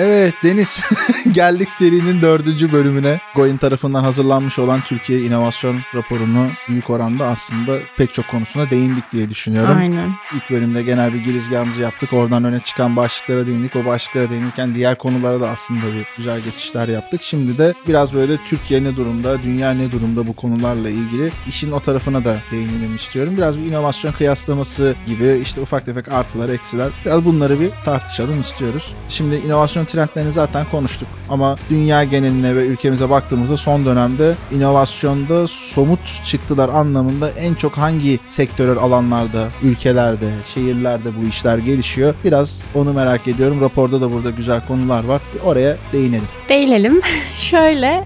Evet Deniz geldik serinin dördüncü bölümüne. Goin tarafından hazırlanmış olan Türkiye İnovasyon raporunu büyük oranda aslında pek çok konusuna değindik diye düşünüyorum. Aynen. İlk bölümde genel bir girizgahımızı yaptık. Oradan öne çıkan başlıklara değindik. O başlıklara değinirken diğer konulara da aslında bir güzel geçişler yaptık. Şimdi de biraz böyle Türkiye ne durumda, dünya ne durumda bu konularla ilgili işin o tarafına da değinelim istiyorum. Biraz bir inovasyon kıyaslaması gibi işte ufak tefek artılar, eksiler. Biraz bunları bir tartışalım istiyoruz. Şimdi inovasyon trendlerini zaten konuştuk. Ama dünya geneline ve ülkemize baktığımızda son dönemde inovasyonda somut çıktılar anlamında en çok hangi sektörel alanlarda, ülkelerde, şehirlerde bu işler gelişiyor? Biraz onu merak ediyorum. Raporda da burada güzel konular var. Bir oraya değinelim. Değinelim. Şöyle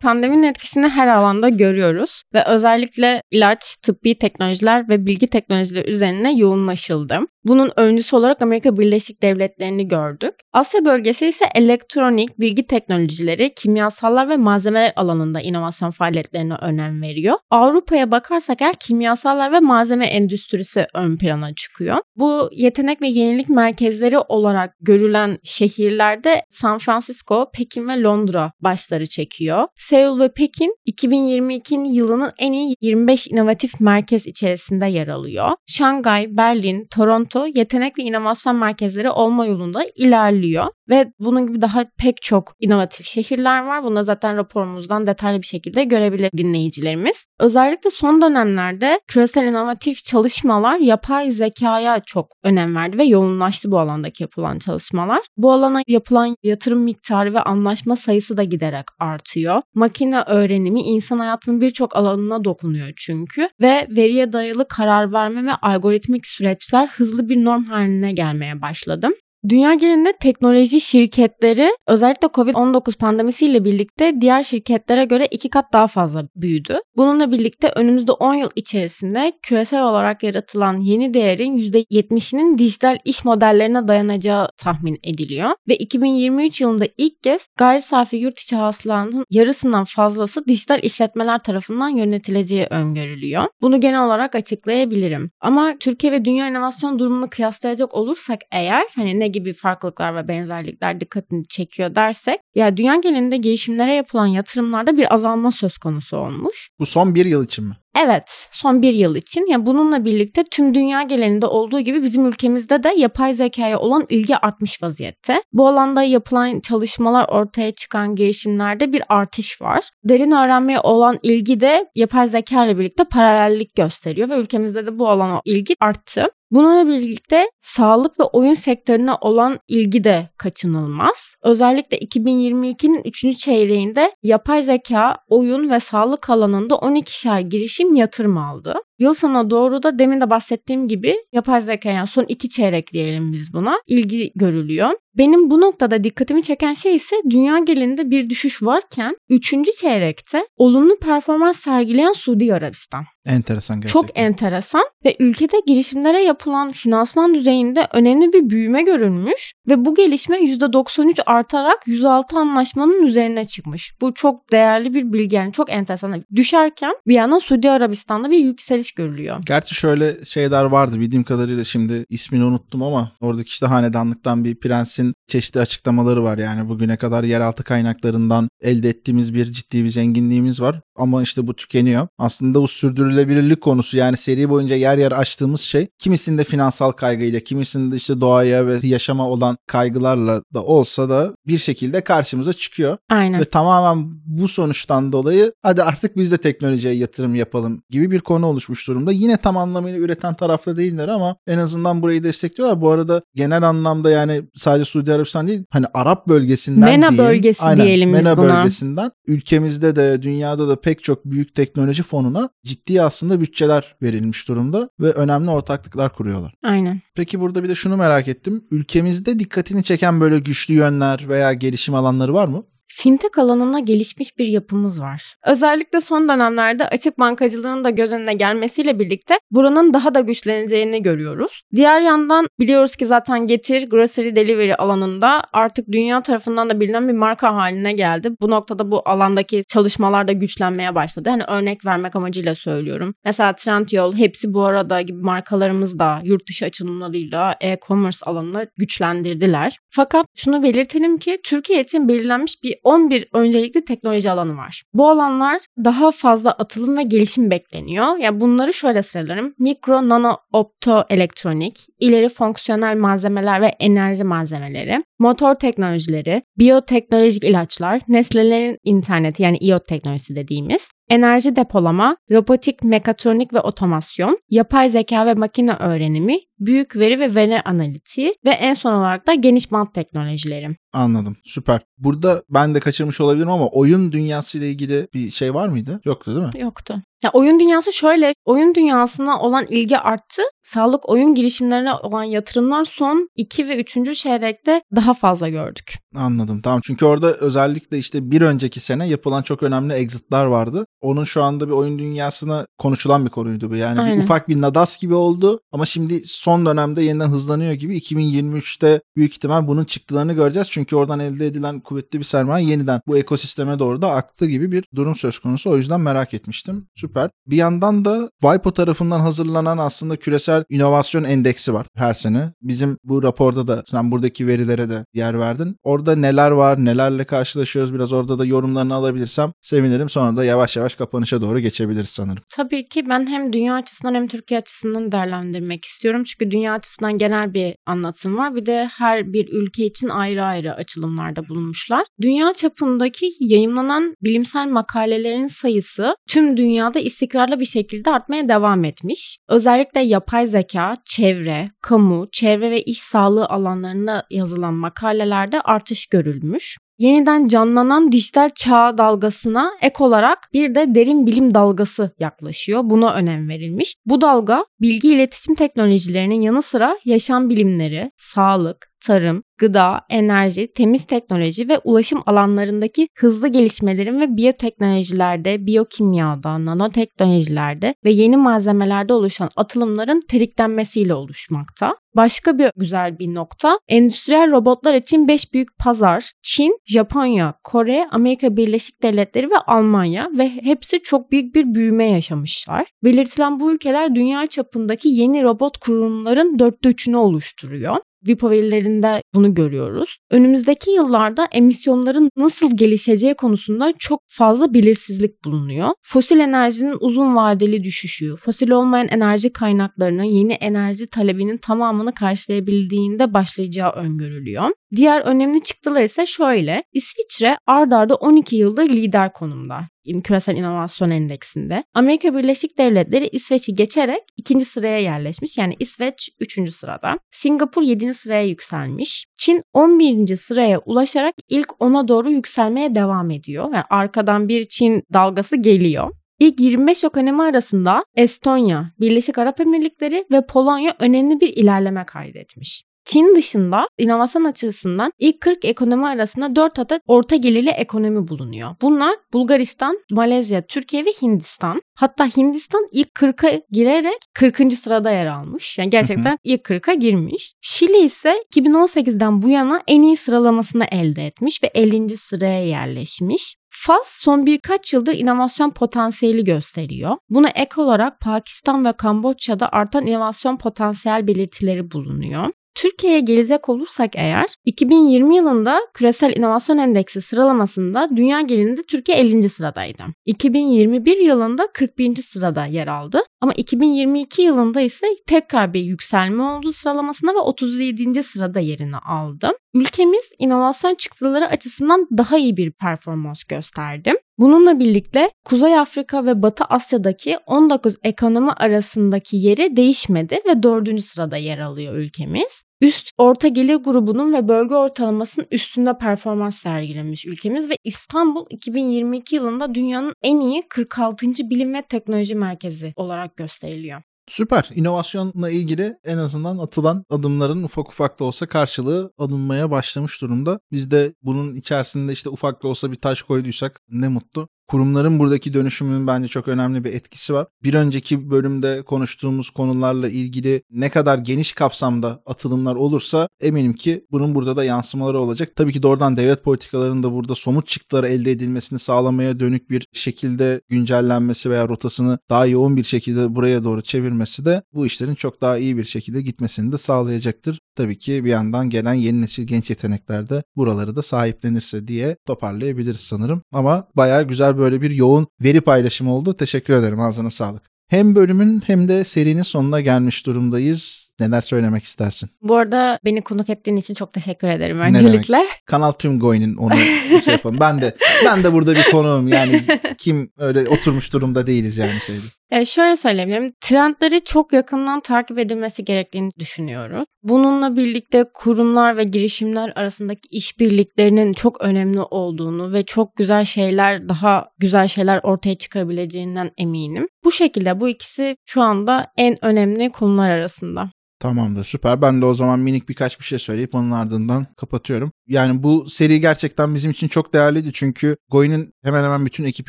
Pandeminin etkisini her alanda görüyoruz ve özellikle ilaç, tıbbi teknolojiler ve bilgi teknolojileri üzerine yoğunlaşıldı. Bunun öncüsü olarak Amerika Birleşik Devletleri'ni gördük. Asya bölgesi ise elektronik, bilgi teknolojileri, kimyasallar ve malzemeler alanında inovasyon faaliyetlerine önem veriyor. Avrupa'ya bakarsak eğer kimyasallar ve malzeme endüstrisi ön plana çıkıyor. Bu yetenek ve yenilik merkezleri olarak görülen şehirlerde San Francisco, Pekin ve Londra başları çekiyor. Seul ve Pekin 2022 yılının en iyi 25 inovatif merkez içerisinde yer alıyor. Şangay, Berlin, Toronto yetenek ve inovasyon merkezleri olma yolunda ilerliyor. Ve bunun gibi daha pek çok inovatif şehirler var. Bunu zaten raporumuzdan detaylı bir şekilde görebilir dinleyicilerimiz. Özellikle son dönemlerde küresel inovatif çalışmalar yapay zekaya çok önem verdi ve yoğunlaştı bu alandaki yapılan çalışmalar. Bu alana yapılan yatırım miktarı ve anlaşma sayısı da giderek artıyor. Makine öğrenimi insan hayatının birçok alanına dokunuyor çünkü ve veriye dayalı karar verme ve algoritmik süreçler hızlı bir norm haline gelmeye başladı. Dünya genelinde teknoloji şirketleri özellikle Covid-19 pandemisiyle birlikte diğer şirketlere göre iki kat daha fazla büyüdü. Bununla birlikte önümüzde 10 yıl içerisinde küresel olarak yaratılan yeni değerin %70'inin dijital iş modellerine dayanacağı tahmin ediliyor. Ve 2023 yılında ilk kez gayri safi yurt içi hasılanın yarısından fazlası dijital işletmeler tarafından yönetileceği öngörülüyor. Bunu genel olarak açıklayabilirim. Ama Türkiye ve dünya inovasyon durumunu kıyaslayacak olursak eğer hani ne gibi farklılıklar ve benzerlikler dikkatini çekiyor dersek ya dünya genelinde girişimlere yapılan yatırımlarda bir azalma söz konusu olmuş. Bu son bir yıl için mi? Evet, son bir yıl için. Yani bununla birlikte tüm dünya genelinde olduğu gibi bizim ülkemizde de yapay zekaya olan ilgi artmış vaziyette. Bu alanda yapılan çalışmalar ortaya çıkan girişimlerde bir artış var. Derin öğrenmeye olan ilgi de yapay zeka ile birlikte paralellik gösteriyor ve ülkemizde de bu alana ilgi arttı. Bununla birlikte sağlık ve oyun sektörüne olan ilgi de kaçınılmaz. Özellikle 2022'nin 3. çeyreğinde yapay zeka, oyun ve sağlık alanında 12'şer girişim yatırım aldı. Yıl sonuna doğru da demin de bahsettiğim gibi yapay zeka yani son iki çeyrek diyelim biz buna ilgi görülüyor. Benim bu noktada dikkatimi çeken şey ise dünya genelinde bir düşüş varken 3. çeyrekte olumlu performans sergileyen Suudi Arabistan. Enteresan gerçekten. Çok enteresan ve ülkede girişimlere yapılan finansman düzeyinde önemli bir büyüme görülmüş ve bu gelişme %93 artarak 106 anlaşmanın üzerine çıkmış. Bu çok değerli bir bilgi yani çok enteresan. Düşerken bir yandan Suudi Arabistan'da bir yükseliş görülüyor. Gerçi şöyle şeyler vardı bildiğim kadarıyla şimdi ismini unuttum ama oradaki işte hanedanlıktan bir prensin çeşitli açıklamaları var. Yani bugüne kadar yeraltı kaynaklarından elde ettiğimiz bir ciddi bir zenginliğimiz var. Ama işte bu tükeniyor. Aslında bu sürdürülebilirlik konusu yani seri boyunca yer yer açtığımız şey kimisinde finansal kaygıyla, kimisinde işte doğaya ve yaşama olan kaygılarla da olsa da bir şekilde karşımıza çıkıyor. Aynen. Ve tamamen bu sonuçtan dolayı hadi artık biz de teknolojiye yatırım yapalım gibi bir konu oluşmuş durumda. Yine tam anlamıyla üreten tarafta değiller ama en azından burayı destekliyorlar. Bu arada genel anlamda yani sadece Suudi Arabistan değil hani Arap bölgesinden MENA diyeyim. bölgesi Aynen, diyelim biz MENA bölgesinden ülkemizde de dünyada da pek çok büyük teknoloji fonuna ciddi aslında bütçeler verilmiş durumda ve önemli ortaklıklar kuruyorlar. Aynen. Peki burada bir de şunu merak ettim. Ülkemizde dikkatini çeken böyle güçlü yönler veya gelişim alanları var mı? Fintech alanına gelişmiş bir yapımız var. Özellikle son dönemlerde açık bankacılığın da göz önüne gelmesiyle birlikte buranın daha da güçleneceğini görüyoruz. Diğer yandan biliyoruz ki zaten Getir grocery delivery alanında artık dünya tarafından da bilinen bir marka haline geldi. Bu noktada bu alandaki çalışmalar da güçlenmeye başladı. Hani örnek vermek amacıyla söylüyorum. Mesela Trendyol hepsi bu arada gibi markalarımız da yurt dışı açılımlarıyla e-commerce alanını güçlendirdiler. Fakat şunu belirtelim ki Türkiye için belirlenmiş bir 11 öncelikli teknoloji alanı var. Bu alanlar daha fazla atılım ve gelişim bekleniyor. Yani bunları şöyle sıralarım. Mikro, nano, opto, elektronik, ileri fonksiyonel malzemeler ve enerji malzemeleri, motor teknolojileri, biyoteknolojik ilaçlar, nesnelerin interneti yani IoT teknolojisi dediğimiz, enerji depolama, robotik, mekatronik ve otomasyon, yapay zeka ve makine öğrenimi, büyük veri ve veri analitiği ve en son olarak da geniş bant teknolojileri. Anladım. Süper. Burada ben de kaçırmış olabilirim ama oyun dünyası ile ilgili bir şey var mıydı? Yoktu değil mi? Yoktu. Ya oyun dünyası şöyle, oyun dünyasına olan ilgi arttı. Sağlık oyun girişimlerine olan yatırımlar son 2 ve 3. çeyrekte daha fazla gördük. Anladım. Tamam. Çünkü orada özellikle işte bir önceki sene yapılan çok önemli exit'lar vardı. Onun şu anda bir oyun dünyasına konuşulan bir konuydu bu. Yani Aynen. bir ufak bir nadas gibi oldu ama şimdi son dönemde yeniden hızlanıyor gibi 2023'te büyük ihtimal bunun çıktılarını göreceğiz. Çünkü oradan elde edilen kuvvetli bir sermaye yeniden bu ekosisteme doğru da aktı gibi bir durum söz konusu. O yüzden merak etmiştim. Süper. Bir yandan da WIPO tarafından hazırlanan aslında küresel inovasyon endeksi var her sene. Bizim bu raporda da sen buradaki verilere de yer verdin. Orada neler var, nelerle karşılaşıyoruz biraz orada da yorumlarını alabilirsem sevinirim. Sonra da yavaş yavaş kapanışa doğru geçebiliriz sanırım. Tabii ki ben hem dünya açısından hem Türkiye açısından değerlendirmek istiyorum. Çünkü dünya açısından genel bir anlatım var. Bir de her bir ülke için ayrı ayrı açılımlarda bulunmuşlar. Dünya çapındaki yayımlanan bilimsel makalelerin sayısı tüm dünyada istikrarlı bir şekilde artmaya devam etmiş. Özellikle yapay zeka, çevre, kamu, çevre ve iş sağlığı alanlarında yazılan makalelerde artış görülmüş. Yeniden canlanan dijital çağ dalgasına ek olarak bir de derin bilim dalgası yaklaşıyor. Buna önem verilmiş. Bu dalga bilgi iletişim teknolojilerinin yanı sıra yaşam bilimleri, sağlık, tarım, gıda, enerji, temiz teknoloji ve ulaşım alanlarındaki hızlı gelişmelerin ve biyoteknolojilerde, biyokimyada, nanoteknolojilerde ve yeni malzemelerde oluşan atılımların tetiklenmesiyle oluşmakta. Başka bir güzel bir nokta, endüstriyel robotlar için 5 büyük pazar, Çin, Japonya, Kore, Amerika Birleşik Devletleri ve Almanya ve hepsi çok büyük bir büyüme yaşamışlar. Belirtilen bu ülkeler dünya çapındaki yeni robot kurumların dörtte üçünü oluşturuyor. WIPO verilerinde bunu görüyoruz. Önümüzdeki yıllarda emisyonların nasıl gelişeceği konusunda çok fazla belirsizlik bulunuyor. Fosil enerjinin uzun vadeli düşüşü, fosil olmayan enerji kaynaklarının yeni enerji talebinin tamamını karşılayabildiğinde başlayacağı öngörülüyor. Diğer önemli çıktılar ise şöyle. İsviçre ard arda 12 yıldır lider konumda küresel inovasyon endeksinde. Amerika Birleşik Devletleri İsveç'i geçerek ikinci sıraya yerleşmiş. Yani İsveç 3. sırada. Singapur 7. sıraya yükselmiş. Çin 11. sıraya ulaşarak ilk 10'a doğru yükselmeye devam ediyor. Yani arkadan bir Çin dalgası geliyor. İlk 25 ekonomi arasında Estonya, Birleşik Arap Emirlikleri ve Polonya önemli bir ilerleme kaydetmiş. Çin dışında inovasyon açısından ilk 40 ekonomi arasında 4 adet orta gelirli ekonomi bulunuyor. Bunlar Bulgaristan, Malezya, Türkiye ve Hindistan. Hatta Hindistan ilk 40'a girerek 40. sırada yer almış. Yani gerçekten ilk 40'a girmiş. Şili ise 2018'den bu yana en iyi sıralamasını elde etmiş ve 50. sıraya yerleşmiş. Fas son birkaç yıldır inovasyon potansiyeli gösteriyor. Buna ek olarak Pakistan ve Kamboçya'da artan inovasyon potansiyel belirtileri bulunuyor. Türkiye'ye gelecek olursak eğer 2020 yılında Küresel İnovasyon Endeksi sıralamasında dünya genelinde Türkiye 50. sıradaydı. 2021 yılında 41. sırada yer aldı. Ama 2022 yılında ise tekrar bir yükselme oldu sıralamasında ve 37. sırada yerini aldı. Ülkemiz inovasyon çıktıları açısından daha iyi bir performans gösterdi. Bununla birlikte Kuzey Afrika ve Batı Asya'daki 19 ekonomi arasındaki yeri değişmedi ve 4. sırada yer alıyor ülkemiz. Üst orta gelir grubunun ve bölge ortalamasının üstünde performans sergilemiş ülkemiz ve İstanbul 2022 yılında dünyanın en iyi 46. bilim ve teknoloji merkezi olarak gösteriliyor. Süper. İnovasyonla ilgili en azından atılan adımların ufak ufak da olsa karşılığı alınmaya başlamış durumda. Biz de bunun içerisinde işte ufak da olsa bir taş koyduysak ne mutlu. Kurumların buradaki dönüşümünün bence çok önemli bir etkisi var. Bir önceki bölümde konuştuğumuz konularla ilgili ne kadar geniş kapsamda atılımlar olursa eminim ki bunun burada da yansımaları olacak. Tabii ki doğrudan devlet politikalarının da burada somut çıktılar elde edilmesini sağlamaya dönük bir şekilde güncellenmesi veya rotasını daha yoğun bir şekilde buraya doğru çevirmesi de bu işlerin çok daha iyi bir şekilde gitmesini de sağlayacaktır. Tabii ki bir yandan gelen yeni nesil genç yetenekler de buraları da sahiplenirse diye toparlayabiliriz sanırım. Ama bayağı güzel böyle bir yoğun veri paylaşımı oldu. Teşekkür ederim ağzına sağlık. Hem bölümün hem de serinin sonuna gelmiş durumdayız. Neler söylemek istersin? Bu arada beni konuk ettiğin için çok teşekkür ederim öncelikle. Kanal Tüm Goy'nin onu şey yapalım. Ben de ben de burada bir konuğum. Yani kim öyle oturmuş durumda değiliz yani şeyde. E şöyle söyleyebilirim. Trendleri çok yakından takip edilmesi gerektiğini düşünüyorum. Bununla birlikte kurumlar ve girişimler arasındaki işbirliklerinin çok önemli olduğunu ve çok güzel şeyler, daha güzel şeyler ortaya çıkabileceğinden eminim. Bu şekilde bu ikisi şu anda en önemli konular arasında. Tamamdır süper. Ben de o zaman minik birkaç bir şey söyleyip onun ardından kapatıyorum. Yani bu seri gerçekten bizim için çok değerliydi çünkü Goy'un hemen hemen bütün ekip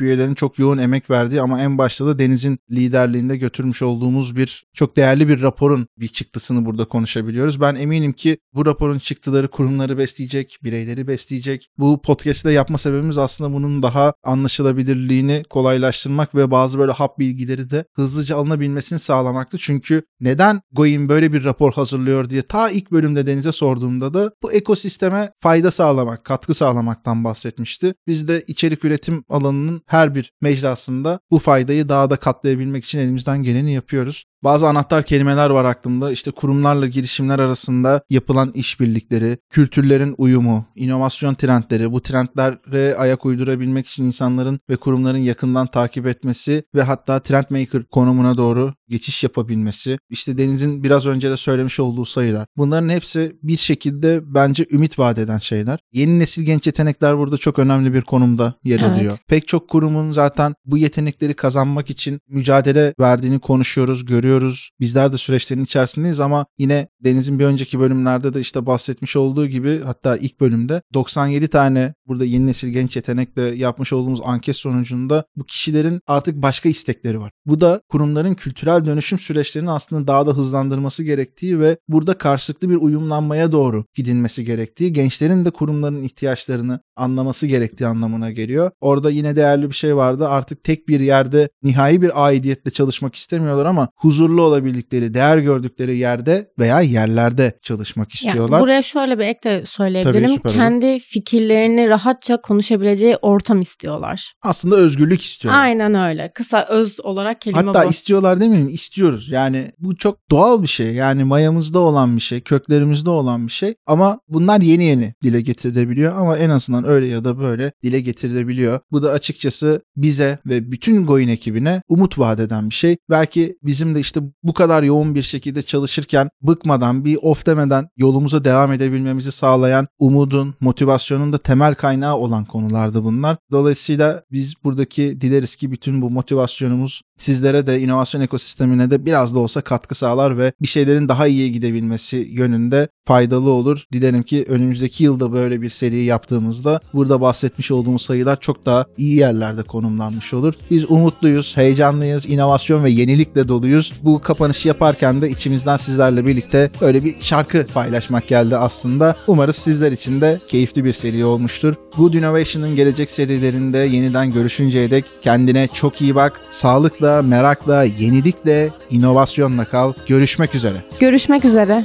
üyelerinin çok yoğun emek verdiği ama en başta da Deniz'in liderliğinde götürmüş olduğumuz bir çok değerli bir raporun bir çıktısını burada konuşabiliyoruz. Ben eminim ki bu raporun çıktıları kurumları besleyecek, bireyleri besleyecek. Bu podcast'te yapma sebebimiz aslında bunun daha anlaşılabilirliğini kolaylaştırmak ve bazı böyle hap bilgileri de hızlıca alınabilmesini sağlamaktı. Çünkü neden Goy'un böyle bir rapor hazırlıyor diye ta ilk bölümde Deniz'e sorduğumda da bu ekosisteme fayda sağlamak, katkı sağlamaktan bahsetmişti. Biz de içerik üretim alanının her bir mecrasında bu faydayı daha da katlayabilmek için elimizden geleni yapıyoruz. Bazı anahtar kelimeler var aklımda. İşte kurumlarla girişimler arasında yapılan işbirlikleri, kültürlerin uyumu, inovasyon trendleri, bu trendlere ayak uydurabilmek için insanların ve kurumların yakından takip etmesi ve hatta trendmaker konumuna doğru geçiş yapabilmesi. İşte Deniz'in biraz önce de söylemiş olduğu sayılar. Bunların hepsi bir şekilde bence ümit vaat eden şeyler. Yeni nesil genç yetenekler burada çok önemli bir konumda yer alıyor. Evet. Pek çok kurumun zaten bu yetenekleri kazanmak için mücadele verdiğini konuşuyoruz, görüyoruz. Bizler de süreçlerin içerisindeyiz ama yine Deniz'in bir önceki bölümlerde de işte bahsetmiş olduğu gibi hatta ilk bölümde 97 tane burada yeni nesil genç yetenekle yapmış olduğumuz anket sonucunda bu kişilerin artık başka istekleri var. Bu da kurumların kültürel dönüşüm süreçlerini aslında daha da hızlandırması gerektiği ve burada karşılıklı bir uyumlanmaya doğru gidilmesi gerektiği, gençlerin de kurumların ihtiyaçlarını anlaması gerektiği anlamına geliyor. Orada yine değerli bir şey vardı. Artık tek bir yerde nihai bir aidiyetle çalışmak istemiyorlar ama huzurlu olabildikleri, değer gördükleri yerde veya yerlerde çalışmak istiyorlar. Yani buraya şöyle bir ek de söyleyebilirim. Tabii, Kendi olur. fikirlerini rahatça konuşabileceği ortam istiyorlar. Aslında özgürlük istiyorlar. Aynen öyle. Kısa öz olarak kelime Hatta bu. istiyorlar demeyeyim istiyoruz. Yani bu çok doğal bir şey. Yani mayamızda olan bir şey, köklerimizde olan bir şey. Ama bunlar yeni yeni dile getirilebiliyor ama en azından öyle ya da böyle dile getirilebiliyor. Bu da açıkçası bize ve bütün Goyin ekibine umut vaat eden bir şey. Belki bizim de işte bu kadar yoğun bir şekilde çalışırken bıkmadan bir of demeden yolumuza devam edebilmemizi sağlayan umudun, motivasyonun da temel kaynağı olan konulardı bunlar. Dolayısıyla biz buradaki dileriz ki bütün bu motivasyonumuz sizlere de inovasyon ekosistemine de biraz da olsa katkı sağlar ve bir şeylerin daha iyiye gidebilmesi yönünde faydalı olur. Dilerim ki önümüzdeki yılda böyle bir seri yaptığımızda burada bahsetmiş olduğumuz sayılar çok daha iyi yerlerde konumlanmış olur. Biz umutluyuz, heyecanlıyız, inovasyon ve yenilikle doluyuz. Bu kapanışı yaparken de içimizden sizlerle birlikte böyle bir şarkı paylaşmak geldi aslında. Umarız sizler için de keyifli bir seri olmuştur. Good Innovation'ın gelecek serilerinde yeniden görüşünceye dek kendine çok iyi bak. Sağlıkla, merakla, yenilikle, inovasyonla kal. Görüşmek üzere. Görüşmek üzere.